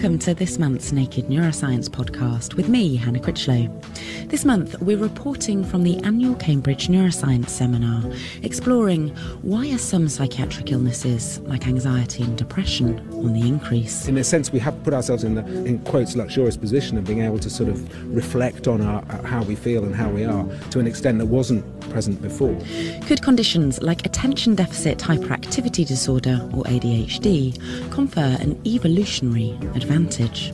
Welcome to this month's Naked Neuroscience podcast with me, Hannah Critchlow. This month, we're reporting from the annual Cambridge Neuroscience Seminar, exploring why are some psychiatric illnesses, like anxiety and depression, on the increase. In a sense, we have put ourselves in the, in quotes, luxurious position of being able to sort of reflect on our, uh, how we feel and how we are to an extent that wasn't present before. Could conditions like attention deficit hyperactivity disorder, or ADHD, confer an evolutionary advantage?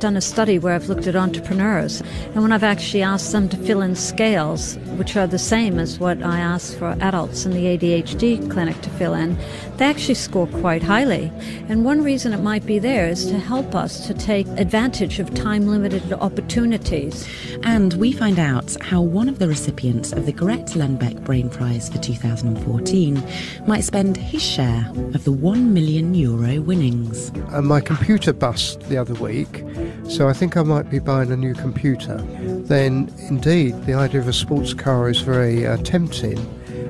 Done a study where I've looked at entrepreneurs, and when I've actually asked them to fill in scales, which are the same as what I ask for adults in the ADHD clinic to fill in, they actually score quite highly. And one reason it might be there is to help us to take advantage of time limited opportunities. And we find out how one of the recipients of the Grete Lundbeck Brain Prize for 2014 might spend his share of the 1 million euro winnings. And my computer bust the other week so I think I might be buying a new computer. Then, indeed, the idea of a sports car is very uh, tempting,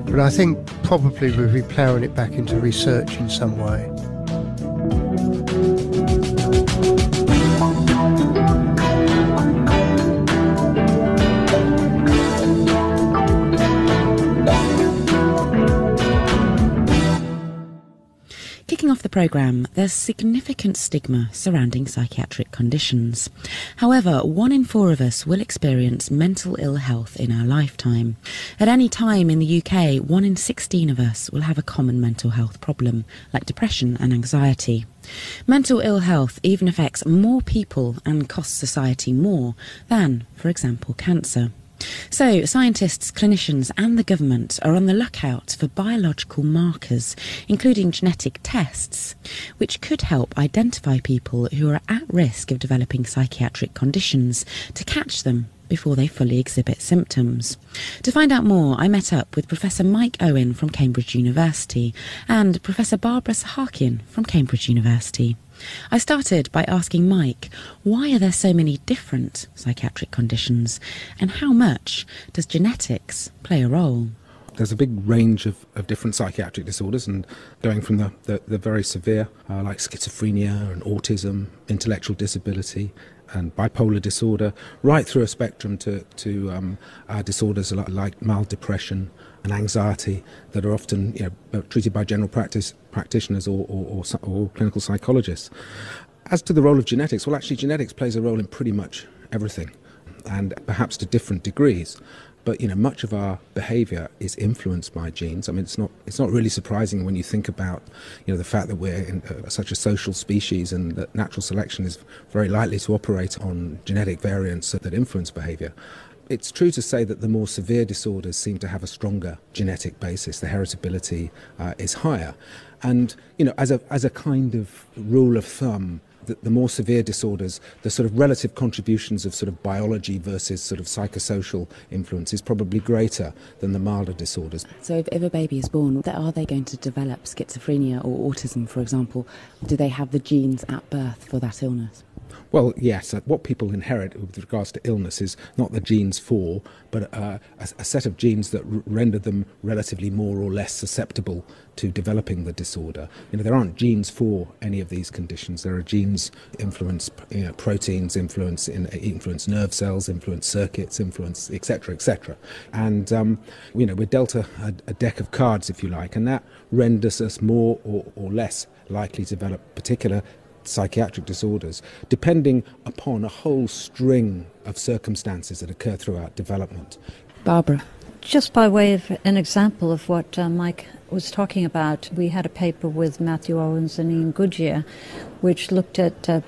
but I think probably we'll be ploughing it back into research in some way. Programme, there's significant stigma surrounding psychiatric conditions. However, one in four of us will experience mental ill health in our lifetime. At any time in the UK, one in 16 of us will have a common mental health problem, like depression and anxiety. Mental ill health even affects more people and costs society more than, for example, cancer. So, scientists, clinicians, and the government are on the lookout for biological markers, including genetic tests, which could help identify people who are at risk of developing psychiatric conditions to catch them before they fully exhibit symptoms. To find out more, I met up with Professor Mike Owen from Cambridge University and Professor Barbara Sahakian from Cambridge University. I started by asking Mike, why are there so many different psychiatric conditions and how much does genetics play a role? There's a big range of, of different psychiatric disorders, and going from the, the, the very severe, uh, like schizophrenia and autism, intellectual disability, and bipolar disorder, right through a spectrum to, to um, uh, disorders like, mild depression, and anxiety that are often you know, treated by general practice practitioners or, or, or, or clinical psychologists. As to the role of genetics, well, actually, genetics plays a role in pretty much everything, and perhaps to different degrees. But you know much of our behavior is influenced by genes. I mean it's not it's not really surprising when you think about you know the fact that we're in, uh, such a social species and that natural selection is very likely to operate on genetic variants that influence behavior it's true to say that the more severe disorders seem to have a stronger genetic basis. The heritability uh, is higher. And, you know, as a, as a kind of rule of thumb, the, the, more severe disorders, the sort of relative contributions of sort of biology versus sort of psychosocial influence is probably greater than the milder disorders. So, if, if a baby is born, are they going to develop schizophrenia or autism, for example? Do they have the genes at birth for that illness? Well, yes. Uh, what people inherit with regards to illness is not the genes for, but uh, a, a, set of genes that r- render them relatively more or less susceptible to developing the disorder. You know, there aren't genes for any of these conditions. There are genes influence, you know, proteins influence in, influence nerve cells, influence circuits, influence etc. etc. And um, you know, we're dealt a, a deck of cards, if you like, and that renders us more or, or less likely to develop particular psychiatric disorders, depending upon a whole string of circumstances that occur throughout development. Barbara. Just by way of an example of what uh, Mike was talking about, we had a paper with Matthew Owens and Ian Goodyer, which looked at uh,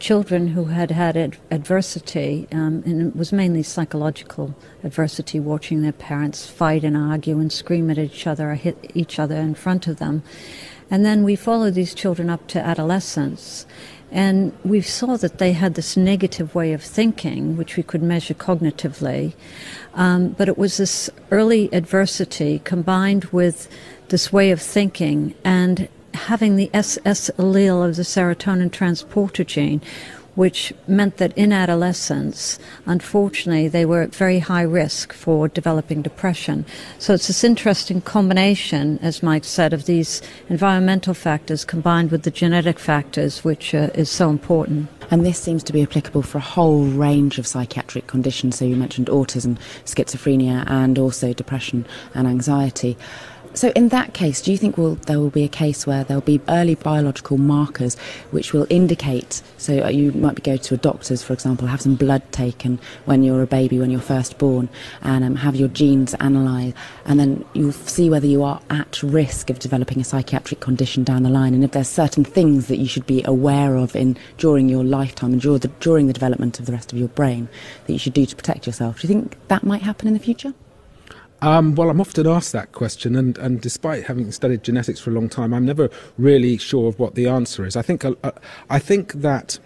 children who had had ad- adversity, um, and it was mainly psychological adversity, watching their parents fight and argue and scream at each other or hit each other in front of them. And then we followed these children up to adolescence. And we saw that they had this negative way of thinking, which we could measure cognitively. Um, but it was this early adversity combined with this way of thinking and having the SS allele of the serotonin transporter gene, which meant that in adolescence, unfortunately, they were at very high risk for developing depression. So it's this interesting combination, as Mike said, of these environmental factors combined with the genetic factors, which uh, is so important. And this seems to be applicable for a whole range of psychiatric conditions. So you mentioned autism, schizophrenia, and also depression and anxiety. So, in that case, do you think will, there will be a case where there'll be early biological markers which will indicate? So, uh, you might go to a doctor's, for example, have some blood taken when you're a baby, when you're first born, and um, have your genes analysed, and then you'll see whether you are at risk of developing a psychiatric condition down the line, and if there's certain things that you should be aware of in during your lifetime and during the, during the development of the rest of your brain that you should do to protect yourself. Do you think that might happen in the future? Um, well, I'm often asked that question, and, and despite having studied genetics for a long time, I'm never really sure of what the answer is. I think uh, uh I think that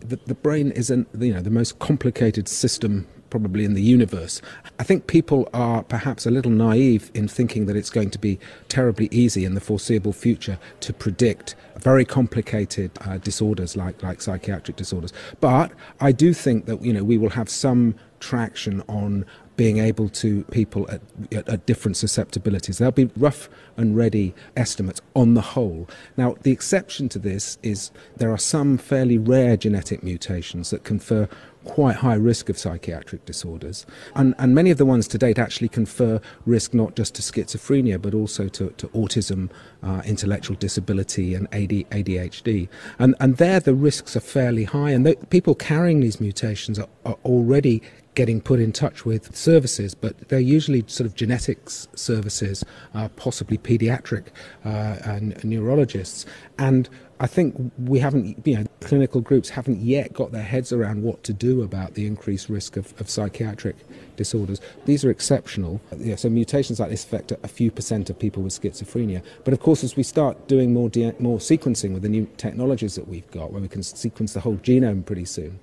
the, the brain is an, you know the most complicated system probably in the universe. I think people are perhaps a little naive in thinking that it's going to be terribly easy in the foreseeable future to predict very complicated uh, disorders like like psychiatric disorders. But I do think that you know we will have some traction on being able to people at, at, at, different susceptibilities. There'll be rough and ready estimates on the whole. Now, the exception to this is there are some fairly rare genetic mutations that confer quite high risk of psychiatric disorders. And, and many of the ones to date actually confer risk not just to schizophrenia, but also to, to autism, uh, intellectual disability, and AD, ADHD. And, and there the risks are fairly high. And the, people carrying these mutations are, are already getting put in touch with services, but they're usually sort of genetics services, uh, possibly pediatric uh, and neurologists. And I think we haven't, you know, clinical groups haven't yet got their heads around what to do about the increased risk of, of psychiatric disorders. These are exceptional. Yeah, so mutations like this affect a few percent of people with schizophrenia. But of course, as we start doing more, more sequencing with the new technologies that we've got, where we can sequence the whole genome pretty soon,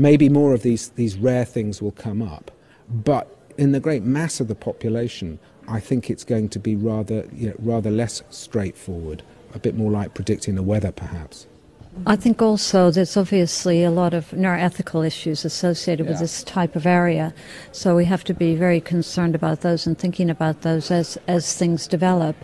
maybe more of these, these rare things will come up. But in the great mass of the population, I think it's going to be rather, you know, rather less straightforward a bit more like predicting the weather, perhaps. I think also there's obviously a lot of neuroethical issues associated yeah. with this type of area. So we have to be very concerned about those and thinking about those as, as things develop.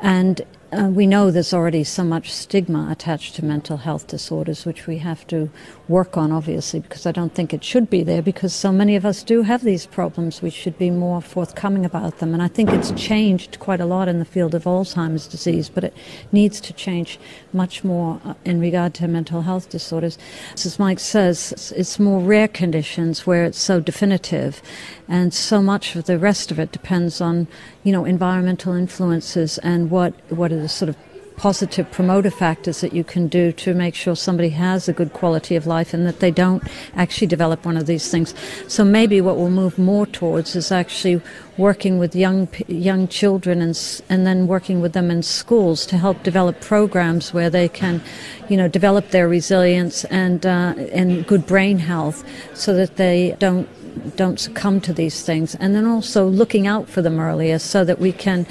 And uh, we know there's already so much stigma attached to mental health disorders, which we have to work on, obviously, because I don't think it should be there, because so many of us do have these problems. We should be more forthcoming about them. And I think it's changed quite a lot in the field of Alzheimer's disease, but it needs to change much more uh, in regard to mental health disorders. As Mike says, it's more rare conditions where it's so definitive, and so much of the rest of it depends on, you know, environmental influences and what, what are the sort of positive promoter factors that you can do to make sure somebody has a good quality of life and that they don't actually develop one of these things. So maybe what we'll move more towards is actually working with young young children and and then working with them in schools to help develop programs where they can, you know, develop their resilience and uh, and good brain health so that they don't don't succumb to these things, and then also looking out for them earlier so that we can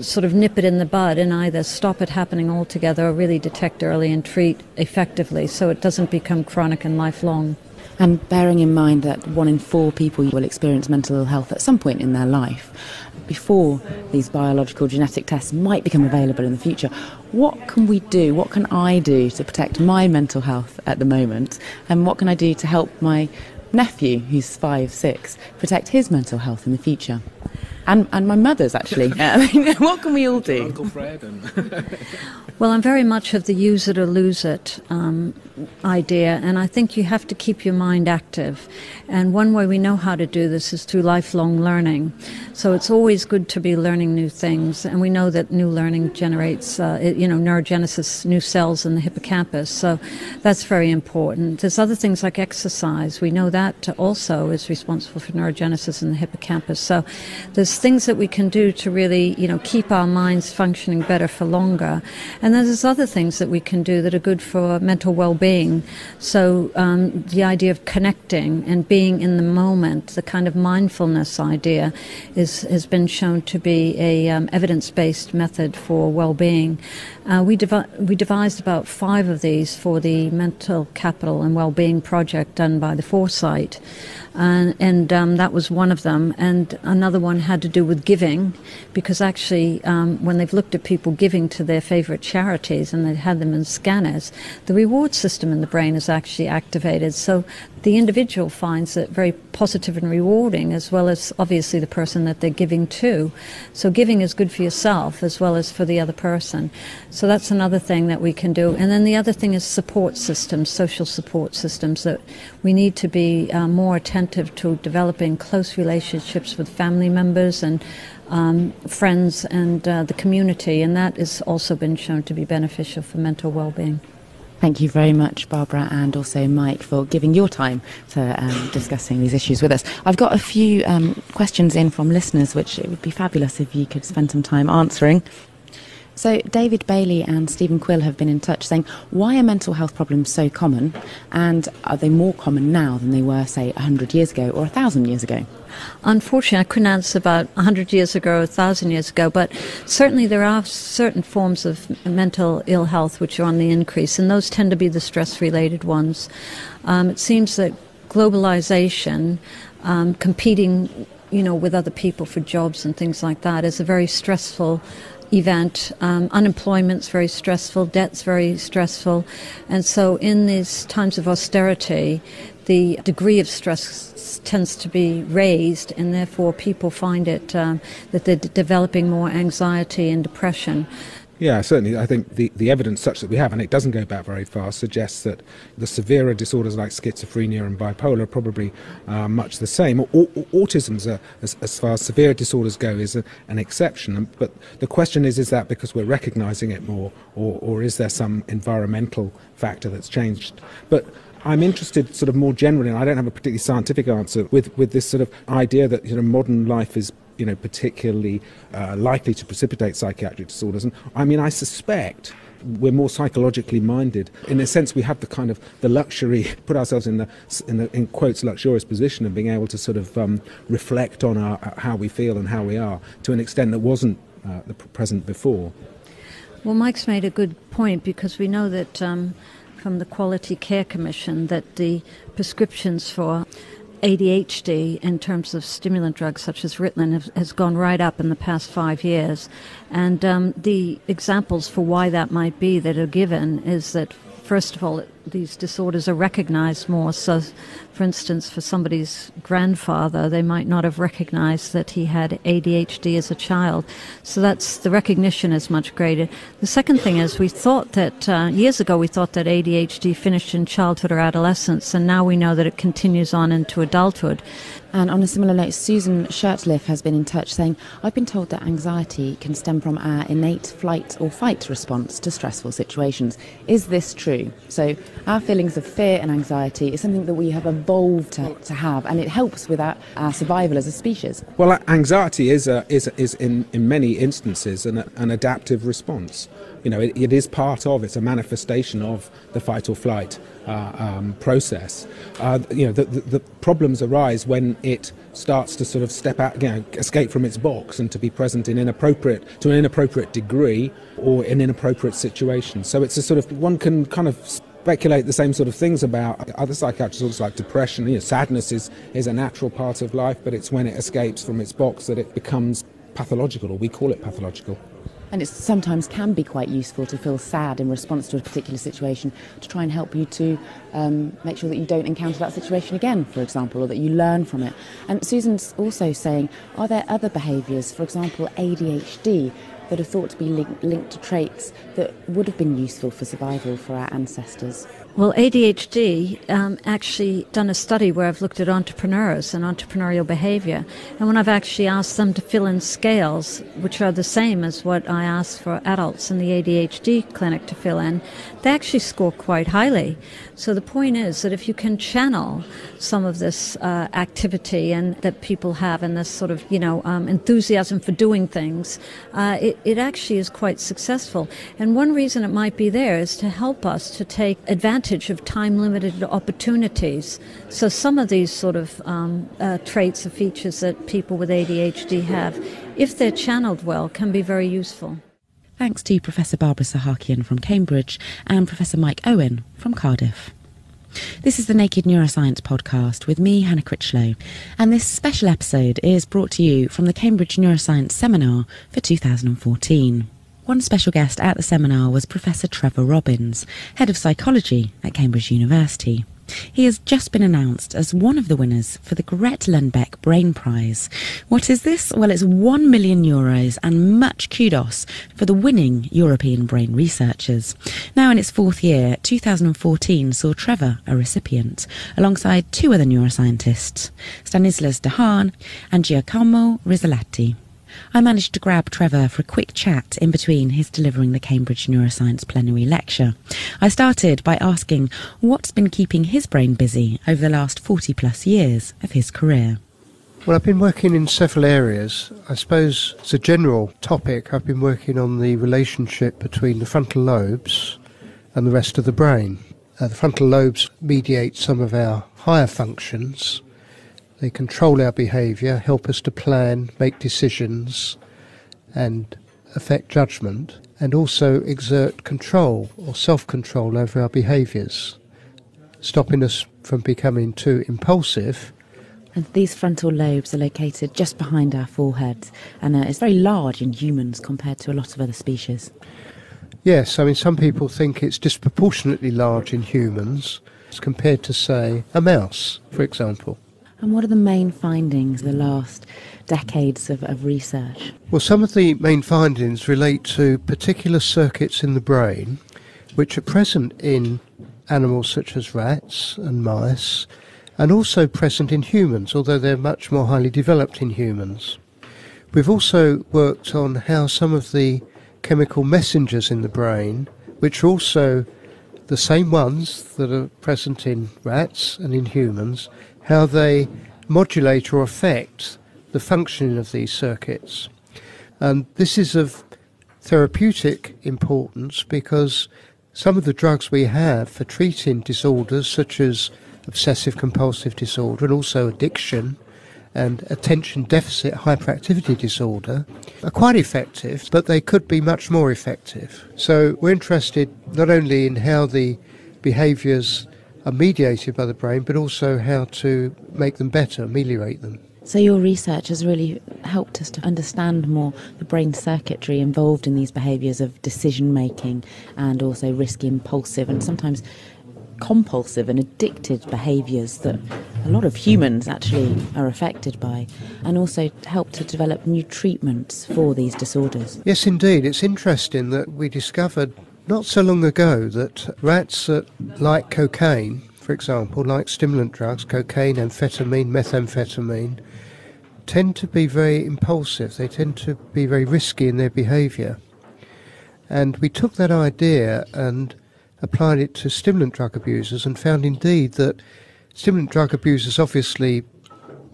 sort of nip it in the bud and either stop it happening altogether or really detect early and treat effectively so it doesn't become chronic and lifelong. And bearing in mind that one in four people will experience mental ill health at some point in their life, before these biological genetic tests might become available in the future, what can we do? What can I do to protect my mental health at the moment? And what can I do to help my nephew, who's five, six, protect his mental health in the future. And, and my mother's actually. what can we all do? Uncle Fred. And well, I'm very much of the use it or lose it um, idea, and I think you have to keep your mind active. And one way we know how to do this is through lifelong learning. So it's always good to be learning new things, and we know that new learning generates, uh, you know, neurogenesis, new cells in the hippocampus. So that's very important. There's other things like exercise. We know that also is responsible for neurogenesis in the hippocampus. So there's there's things that we can do to really, you know, keep our minds functioning better for longer. And then there's other things that we can do that are good for mental well-being. So um, the idea of connecting and being in the moment, the kind of mindfulness idea, is has been shown to be a um, evidence-based method for well-being. Uh, we, devi- we devised about five of these for the Mental Capital and well-being project done by the Foresight and, and um, that was one of them. And another one had to do with giving, because actually, um, when they've looked at people giving to their favorite charities and they've had them in scanners, the reward system in the brain is actually activated. So the individual finds it very positive and rewarding, as well as obviously the person that they're giving to. So giving is good for yourself as well as for the other person. So that's another thing that we can do. And then the other thing is support systems, social support systems, that we need to be uh, more attentive to developing close relationships with family members and um, friends and uh, the community. And that has also been shown to be beneficial for mental well being. Thank you very much, Barbara, and also Mike, for giving your time to um, discussing these issues with us. I've got a few um, questions in from listeners, which it would be fabulous if you could spend some time answering. So, David Bailey and Stephen Quill have been in touch saying, why are mental health problems so common? And are they more common now than they were, say, 100 years ago or 1,000 years ago? Unfortunately, I couldn't answer about 100 years ago or 1,000 years ago, but certainly there are certain forms of mental ill health which are on the increase, and those tend to be the stress related ones. Um, it seems that globalization, um, competing you know, with other people for jobs and things like that is a very stressful event. Um, unemployment's very stressful, debt's very stressful, and so in these times of austerity, the degree of stress tends to be raised, and therefore people find it um, that they're d- developing more anxiety and depression. Yeah, certainly. I think the, the evidence such that we have, and it doesn't go back very far, suggests that the severer disorders like schizophrenia and bipolar are probably uh, much the same. autism's, a, as, as, far as severe disorders go, is a, an exception. But the question is, is that because we're recognizing it more, or, or is there some environmental factor that's changed? But I'm interested, sort of more generally, and I don't have a particularly scientific answer with, with this sort of idea that you know modern life is you know, particularly uh, likely to precipitate psychiatric disorders. And I mean, I suspect we're more psychologically minded. In a sense, we have the kind of the luxury, put ourselves in the in, the, in quotes luxurious position of being able to sort of um, reflect on our, uh, how we feel and how we are to an extent that wasn't uh, the present before. Well, Mike's made a good point because we know that. Um, from the Quality Care Commission that the prescriptions for ADHD in terms of stimulant drugs such as Ritalin have, has gone right up in the past five years. And um, the examples for why that might be that are given is that, first of all, these disorders are recognized more. So, for instance, for somebody's grandfather, they might not have recognized that he had ADHD as a child. So that's the recognition is much greater. The second thing is we thought that uh, years ago we thought that ADHD finished in childhood or adolescence, and now we know that it continues on into adulthood. And on a similar note, Susan Shirtliff has been in touch saying, I've been told that anxiety can stem from our innate flight or fight response to stressful situations. Is this true? So, our feelings of fear and anxiety is something that we have evolved to, to have, and it helps with our, our survival as a species. Well, anxiety is, a, is, is in, in many instances an, an adaptive response. You know, it, it is part of, it's a manifestation of the fight or flight uh, um, process. Uh, you know, the, the, the, problems arise when it starts to sort of step out, you know, escape from its box and to be present in inappropriate, to an inappropriate degree or in inappropriate situations. So it's a sort of, one can kind of speculate the same sort of things about other psychiatric disorders like depression. You know, sadness is, is a natural part of life, but it's when it escapes from its box that it becomes pathological, or we call it pathological. And it sometimes can be quite useful to feel sad in response to a particular situation to try and help you to um, make sure that you don't encounter that situation again, for example, or that you learn from it. And Susan's also saying, are there other behaviours, for example, ADHD, that are thought to be link- linked to traits that would have been useful for survival for our ancestors? Well, ADHD um, actually done a study where I've looked at entrepreneurs and entrepreneurial behavior, and when I've actually asked them to fill in scales, which are the same as what I ask for adults in the ADHD clinic to fill in, they actually score quite highly. So the point is that if you can channel some of this uh, activity and that people have and this sort of you know um, enthusiasm for doing things, uh, it, it actually is quite successful. And one reason it might be there is to help us to take advantage of time limited opportunities. So some of these sort of um, uh, traits or features that people with ADHD have, if they're channeled well, can be very useful. Thanks to Professor Barbara Sahakian from Cambridge and Professor Mike Owen from Cardiff. This is the Naked Neuroscience podcast with me, Hannah Critchlow, and this special episode is brought to you from the Cambridge Neuroscience Seminar for 2014. One special guest at the seminar was Professor Trevor Robbins, Head of Psychology at Cambridge University. He has just been announced as one of the winners for the Grete Lundbeck Brain Prize. What is this? Well, it's 1 million euros and much kudos for the winning European brain researchers. Now in its fourth year, 2014 saw Trevor a recipient, alongside two other neuroscientists, Stanislas Dehaene and Giacomo Rizzolatti. I managed to grab Trevor for a quick chat in between his delivering the Cambridge Neuroscience plenary lecture. I started by asking what's been keeping his brain busy over the last 40 plus years of his career. Well, I've been working in several areas. I suppose as a general topic, I've been working on the relationship between the frontal lobes and the rest of the brain. Uh, the frontal lobes mediate some of our higher functions, they control our behaviour, help us to plan, make decisions, and affect judgment, and also exert control or self control over our behaviours, stopping us from becoming too impulsive. And these frontal lobes are located just behind our foreheads, and uh, it's very large in humans compared to a lot of other species. Yes, I mean, some people think it's disproportionately large in humans as compared to, say, a mouse, for example. And what are the main findings of the last decades of, of research? Well, some of the main findings relate to particular circuits in the brain which are present in animals such as rats and mice and also present in humans, although they're much more highly developed in humans. We've also worked on how some of the chemical messengers in the brain, which are also the same ones that are present in rats and in humans, how they modulate or affect the functioning of these circuits. And this is of therapeutic importance because some of the drugs we have for treating disorders such as obsessive compulsive disorder and also addiction and attention deficit hyperactivity disorder are quite effective, but they could be much more effective. So we're interested not only in how the behaviours are mediated by the brain, but also how to make them better, ameliorate them. So, your research has really helped us to understand more the brain circuitry involved in these behaviours of decision making and also risky, impulsive, and sometimes compulsive and addicted behaviours that a lot of humans actually are affected by, and also help to develop new treatments for these disorders. Yes, indeed. It's interesting that we discovered not so long ago that rats that like cocaine, for example, like stimulant drugs, cocaine, amphetamine, methamphetamine, tend to be very impulsive. They tend to be very risky in their behaviour. And we took that idea and applied it to stimulant drug abusers and found indeed that stimulant drug abusers obviously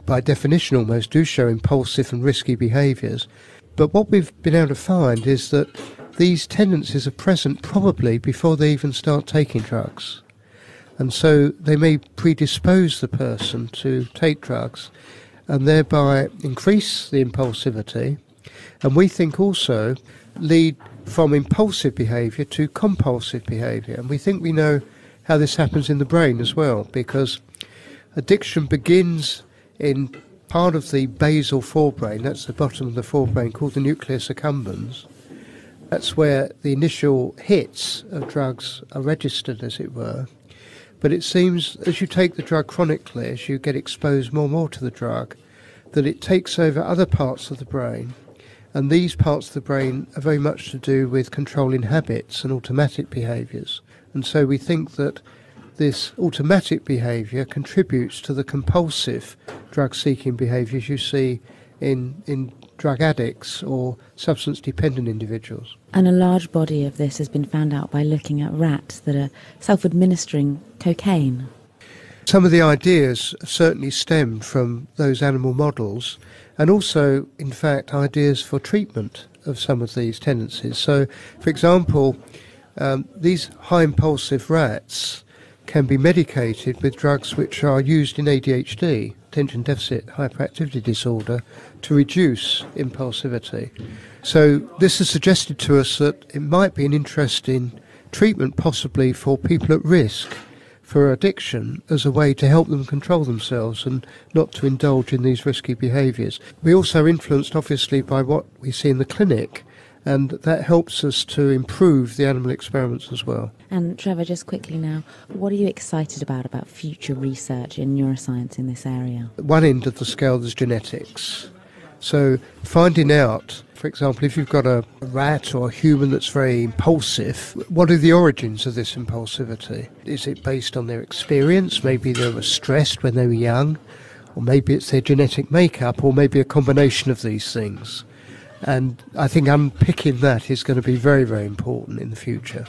by definition almost do show impulsive and risky behaviours. But what we've been able to find is that these tendencies are present probably before they even start taking drugs. And so they may predispose the person to take drugs and thereby increase the impulsivity. And we think also lead from impulsive behaviour to compulsive behaviour. And we think we know how this happens in the brain as well, because addiction begins in part of the basal forebrain, that's the bottom of the forebrain called the nucleus accumbens, that's where the initial hits of drugs are registered, as it were. But it seems as you take the drug chronically, as you get exposed more and more to the drug, that it takes over other parts of the brain And these parts of the brain are very much to do with controlling habits and automatic behaviours. And so we think that this automatic behaviour contributes to the compulsive drug seeking behaviours you see in, in drug addicts or substance dependent individuals. And a large body of this has been found out by looking at rats that are self administering cocaine. Some of the ideas certainly stemmed from those animal models, and also, in fact, ideas for treatment of some of these tendencies. So, for example, um, these high impulsive rats can be medicated with drugs which are used in ADHD, attention deficit hyperactivity disorder, to reduce impulsivity. So this has suggested to us that it might be an interesting treatment possibly for people at risk for addiction as a way to help them control themselves and not to indulge in these risky behaviours. We also are influenced obviously by what we see in the clinic and that helps us to improve the animal experiments as well. And Trevor, just quickly now, what are you excited about about future research in neuroscience in this area? One end of the scale is genetics. So finding out, for example, if you've got a rat or a human that's very impulsive, what are the origins of this impulsivity? Is it based on their experience? Maybe they were stressed when they were young, or maybe it's their genetic makeup, or maybe a combination of these things. And I think unpicking that is going to be very, very important in the future.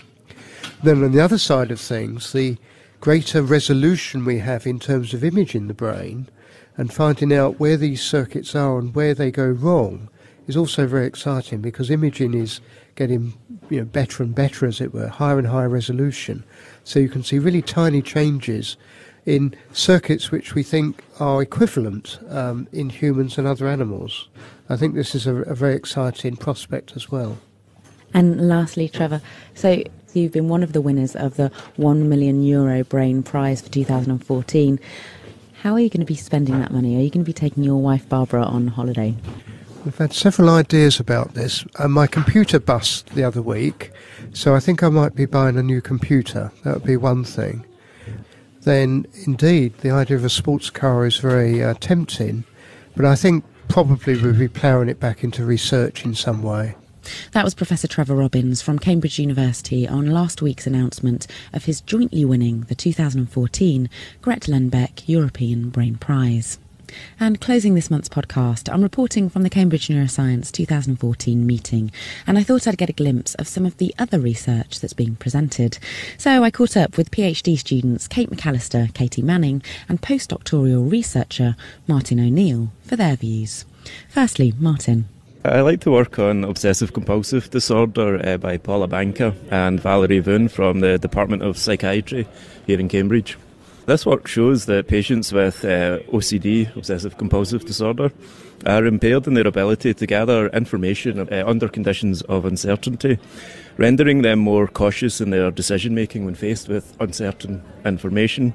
Then on the other side of things, the greater resolution we have in terms of image in the brain and finding out where these circuits are and where they go wrong is also very exciting because imaging is getting you know, better and better, as it were, higher and higher resolution. So you can see really tiny changes in circuits which we think are equivalent um, in humans and other animals. I think this is a, a very exciting prospect as well. And lastly, Trevor, so you've been one of the winners of the 1 million euro brain prize for 2014. How are you going to be spending that money? Are you going to be taking your wife Barbara on holiday? We've had several ideas about this. Uh, my computer bust the other week, so I think I might be buying a new computer. That would be one thing then indeed the idea of a sports car is very uh, tempting. But I think probably we'll be ploughing it back into research in some way. That was Professor Trevor Robbins from Cambridge University on last week's announcement of his jointly winning the 2014 Grete Lundbeck European Brain Prize. And closing this month's podcast, I'm reporting from the Cambridge Neuroscience 2014 meeting, and I thought I'd get a glimpse of some of the other research that's being presented. So I caught up with PhD students Kate McAllister, Katie Manning, and postdoctoral researcher Martin O'Neill for their views. Firstly, Martin. I like to work on obsessive compulsive disorder uh, by Paula Banca and Valerie Voon from the Department of Psychiatry here in Cambridge. This work shows that patients with uh, OCD, obsessive compulsive disorder, are impaired in their ability to gather information uh, under conditions of uncertainty, rendering them more cautious in their decision making when faced with uncertain information.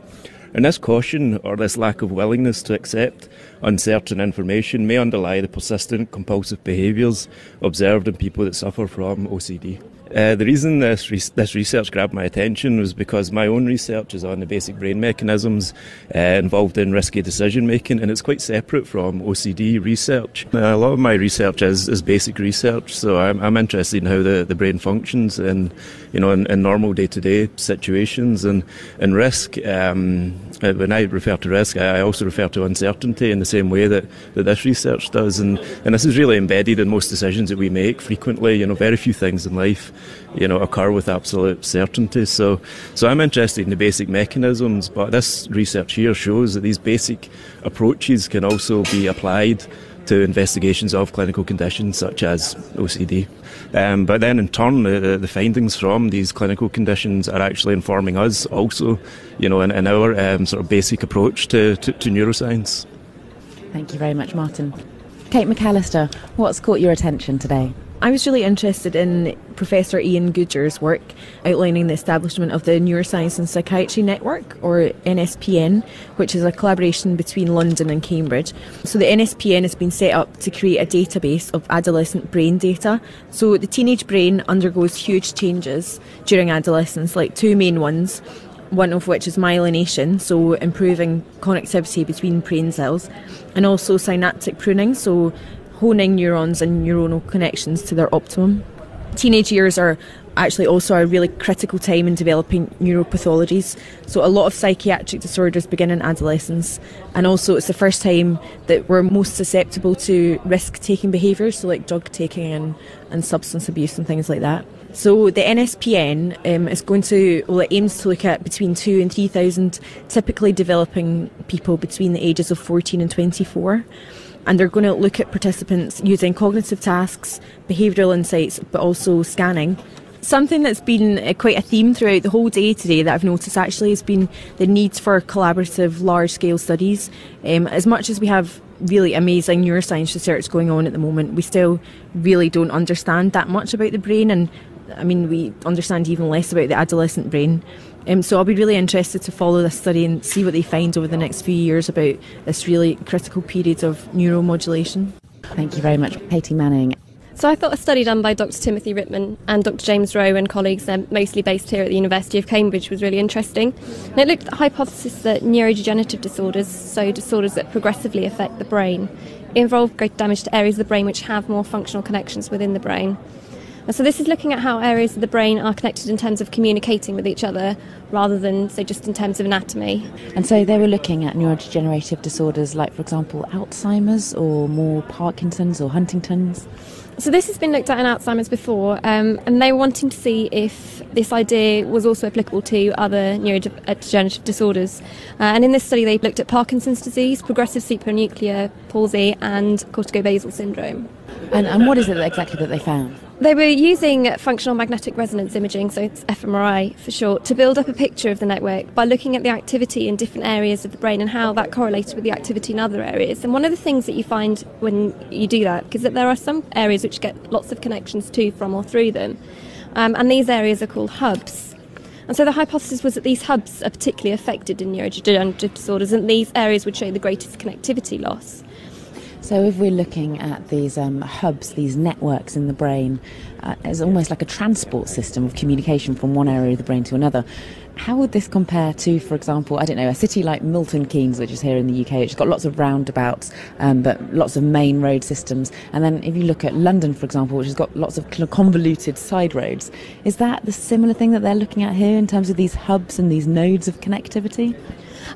And this caution or this lack of willingness to accept uncertain information may underlie the persistent compulsive behaviours observed in people that suffer from OCD. Uh, the reason this, re- this research grabbed my attention was because my own research is on the basic brain mechanisms uh, involved in risky decision making, and it's quite separate from OCD research. Uh, a lot of my research is, is basic research, so I'm, I'm, interested in how the, the brain functions in, you know, in, in normal day to day situations and, and risk. Um, uh, when I refer to risk, I also refer to uncertainty in the same way that, that this research does, and, and this is really embedded in most decisions that we make frequently. You know, very few things in life you know, occur with absolute certainty. So, so I'm interested in the basic mechanisms, but this research here shows that these basic approaches can also be applied to investigations of clinical conditions such as OCD. Um, but then in turn, the, the, findings from these clinical conditions are actually informing us also, you know, in, in our um, sort of basic approach to, to, to neuroscience. Thank you very much, Martin. Kate McAllister, what's caught your attention today? I was really interested in Professor Ian Goodyer's work outlining the establishment of the Neuroscience and Psychiatry Network, or NSPN, which is a collaboration between London and Cambridge. So the NSPN has been set up to create a database of adolescent brain data. So the teenage brain undergoes huge changes during adolescence, like two main ones one of which is myelination, so improving connectivity between brain cells, and also synaptic pruning, so honing neurons and neuronal connections to their optimum. Teenage years are actually also a really critical time in developing neuropathologies. So a lot of psychiatric disorders begin in adolescence, and also it's the first time that we're most susceptible to risk-taking behaviours, so like drug taking and, and substance abuse and things like that. So the NSPN um, is going to, well, it aims to look at between two and 3,000 typically developing people between the ages of 14 and 24. And they're going to look at participants using cognitive tasks, behavioural insights, but also scanning. Something that's been uh, quite a theme throughout the whole day today that I've noticed actually has been the need for collaborative large scale studies. Um, as much as we have really amazing neuroscience research going on at the moment, we still really don't understand that much about the brain and I mean, we understand even less about the adolescent brain. Um, so I'll be really interested to follow this study and see what they find over the next few years about this really critical period of neuromodulation. Thank you very much, Katie Manning. So I thought a study done by Dr. Timothy Rittman and Dr. James Rowe and colleagues, um, mostly based here at the University of Cambridge, was really interesting. And it looked at the hypothesis that neurodegenerative disorders, so disorders that progressively affect the brain, involve great damage to areas of the brain which have more functional connections within the brain. And so this is looking at how areas of the brain are connected in terms of communicating with each other rather than, say, just in terms of anatomy. And so they were looking at neurodegenerative disorders like, for example, Alzheimer's or more Parkinson's or Huntington's. So this has been looked at in Alzheimer's before, um, and they were wanting to see if this idea was also applicable to other neurodegenerative disorders. Uh, and in this study, they looked at Parkinson's disease, progressive supranuclear palsy, and corticobasal syndrome. And, and what is it exactly that they found? They were using functional magnetic resonance imaging, so it's fMRI for short, to build up a picture of the network by looking at the activity in different areas of the brain and how that correlated with the activity in other areas. And one of the things that you find when you do that is that there are some areas which get lots of connections to, from, or through them. Um, and these areas are called hubs. And so the hypothesis was that these hubs are particularly affected in neurodegenerative disorders, and these areas would show the greatest connectivity loss. So, if we're looking at these um, hubs, these networks in the brain, uh, as almost like a transport system of communication from one area of the brain to another, how would this compare to, for example, I don't know, a city like Milton Keynes, which is here in the UK, which has got lots of roundabouts, um, but lots of main road systems. And then if you look at London, for example, which has got lots of convoluted side roads, is that the similar thing that they're looking at here in terms of these hubs and these nodes of connectivity?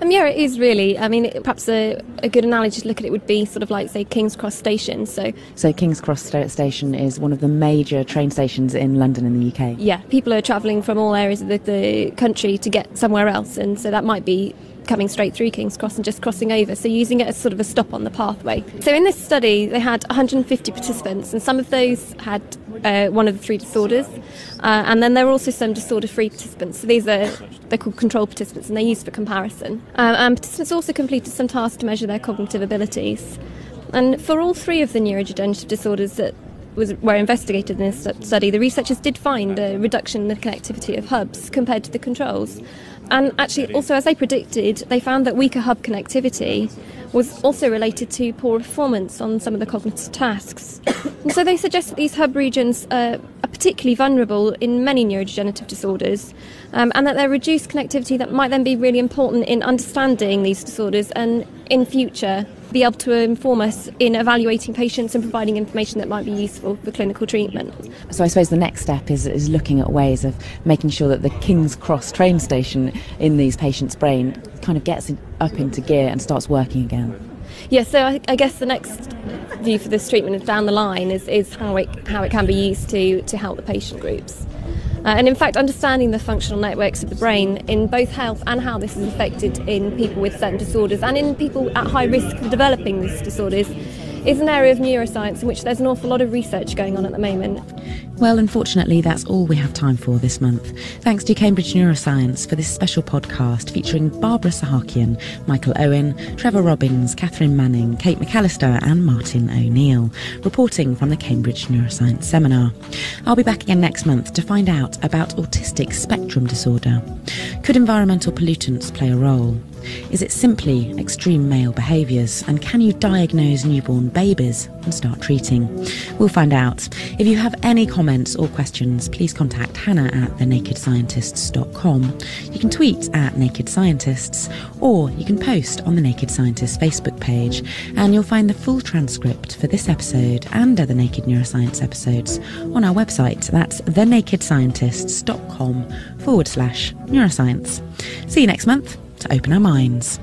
Um, yeah, it is really. I mean, perhaps a, a, good analogy to look at it would be sort of like, say, King's Cross Station. So, so King's Cross Station is one of the major train stations in London in the UK. Yeah, people are travelling from all areas of the, the country to get somewhere else, and so that might be coming straight through King's Cross and just crossing over, so using it as sort of a stop on the pathway. So in this study, they had 150 participants, and some of those had uh, one of the three disorders, uh, and then there were also some disorder-free participants. So these are they're called control participants, and they're used for comparison. Um, and participants also completed some tasks to measure their cognitive abilities. And for all three of the neurodegenerative disorders that was, were investigated in this study, the researchers did find a reduction in the connectivity of hubs compared to the controls. And actually, also as they predicted, they found that weaker hub connectivity was also related to poor performance on some of the cognitive tasks. and so they suggest that these hub regions are particularly vulnerable in many neurodegenerative disorders, um, and that their reduced connectivity that might then be really important in understanding these disorders and in future be able to inform us in evaluating patients and providing information that might be useful for clinical treatment. So I suppose the next step is, is looking at ways of making sure that the King's Cross train station in these patients' brain kind of gets up into gear and starts working again. Yeah, so I, I, guess the next view for this treatment down the line is, is how it how it can be used to to help the patient groups. Uh, and in fact, understanding the functional networks of the brain in both health and how this is affected in people with certain disorders and in people at high risk for developing these disorders is an area of neuroscience in which there's an awful lot of research going on at the moment. Well, unfortunately, that's all we have time for this month. Thanks to Cambridge Neuroscience for this special podcast featuring Barbara Sahakian, Michael Owen, Trevor Robbins, Catherine Manning, Kate McAllister, and Martin O'Neill, reporting from the Cambridge Neuroscience Seminar. I'll be back again next month to find out about autistic spectrum disorder. Could environmental pollutants play a role? Is it simply extreme male behaviours? And can you diagnose newborn babies and start treating? We'll find out. If you have any comments or questions, please contact Hannah at thenakedscientists.com. You can tweet at Naked Scientists, or you can post on the Naked Scientists Facebook page, and you'll find the full transcript for this episode and other Naked Neuroscience episodes on our website. That's thenakedscientists.com forward slash neuroscience. See you next month open our minds.